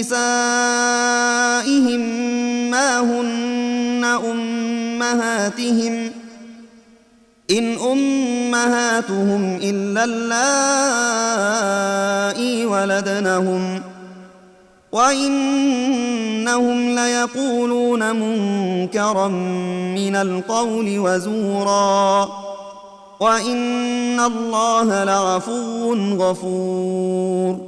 نسائهم ما هن أمهاتهم إن أمهاتهم إلا اللائي ولدنهم وإنهم ليقولون منكرا من القول وزورا وإن الله لعفو غفور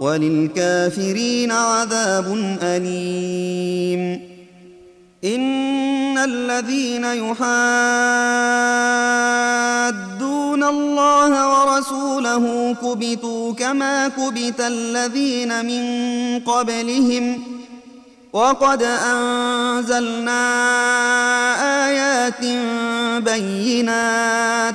وللكافرين عذاب أليم. إن الذين يحادون الله ورسوله كبتوا كما كبت الذين من قبلهم. وقد أنزلنا آيات بينات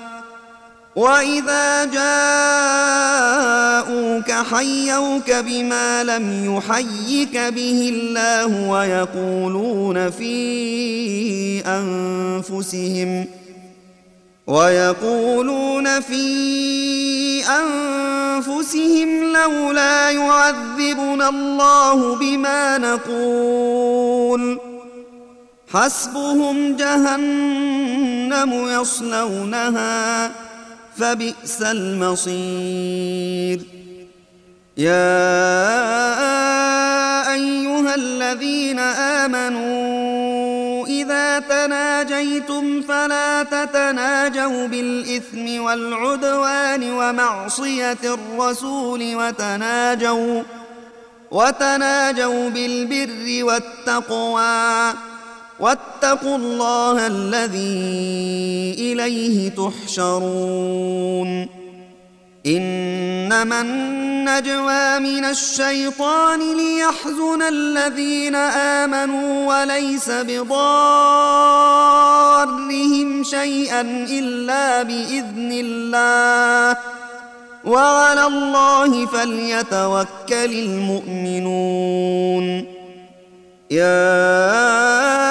واذا جاءوك حيوك بما لم يحيك به الله ويقولون في انفسهم ويقولون في انفسهم لولا يعذبنا الله بما نقول حسبهم جهنم يصلونها فبئس المصير. يا أيها الذين آمنوا إذا تناجيتم فلا تتناجوا بالإثم والعدوان ومعصية الرسول وتناجوا وتناجوا بالبر والتقوى. واتقوا الله الذي إليه تحشرون. إنما النجوى من الشيطان ليحزن الذين آمنوا وليس بضارهم شيئا إلا بإذن الله. وعلى الله فليتوكل المؤمنون. يا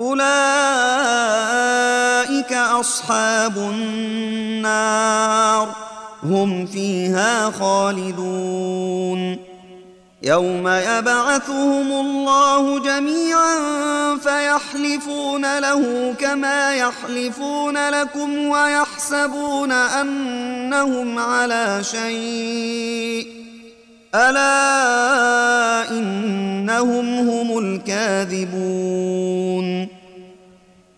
أولئك أصحاب النار. هم فيها خالدون. يوم يبعثهم الله جميعا فيحلفون له كما يحلفون لكم ويحسبون أنهم على شيء. ألا إنهم هم الكاذبون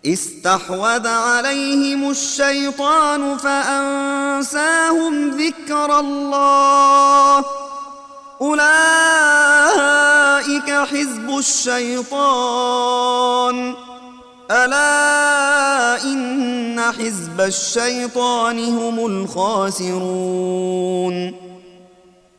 استحوذ عليهم الشيطان فأنساهم ذكر الله أولئك حزب الشيطان ألا إن حزب الشيطان هم الخاسرون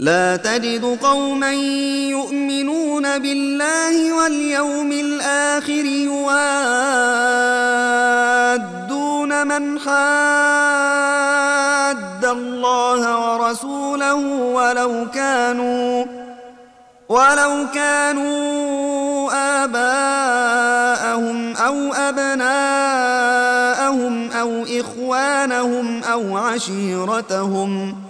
لا تجد قوما يؤمنون بالله واليوم الآخر يوادون من حاد الله ورسوله ولو كانوا ولو كانوا آباءهم أو أبناءهم أو إخوانهم أو عشيرتهم ۖ.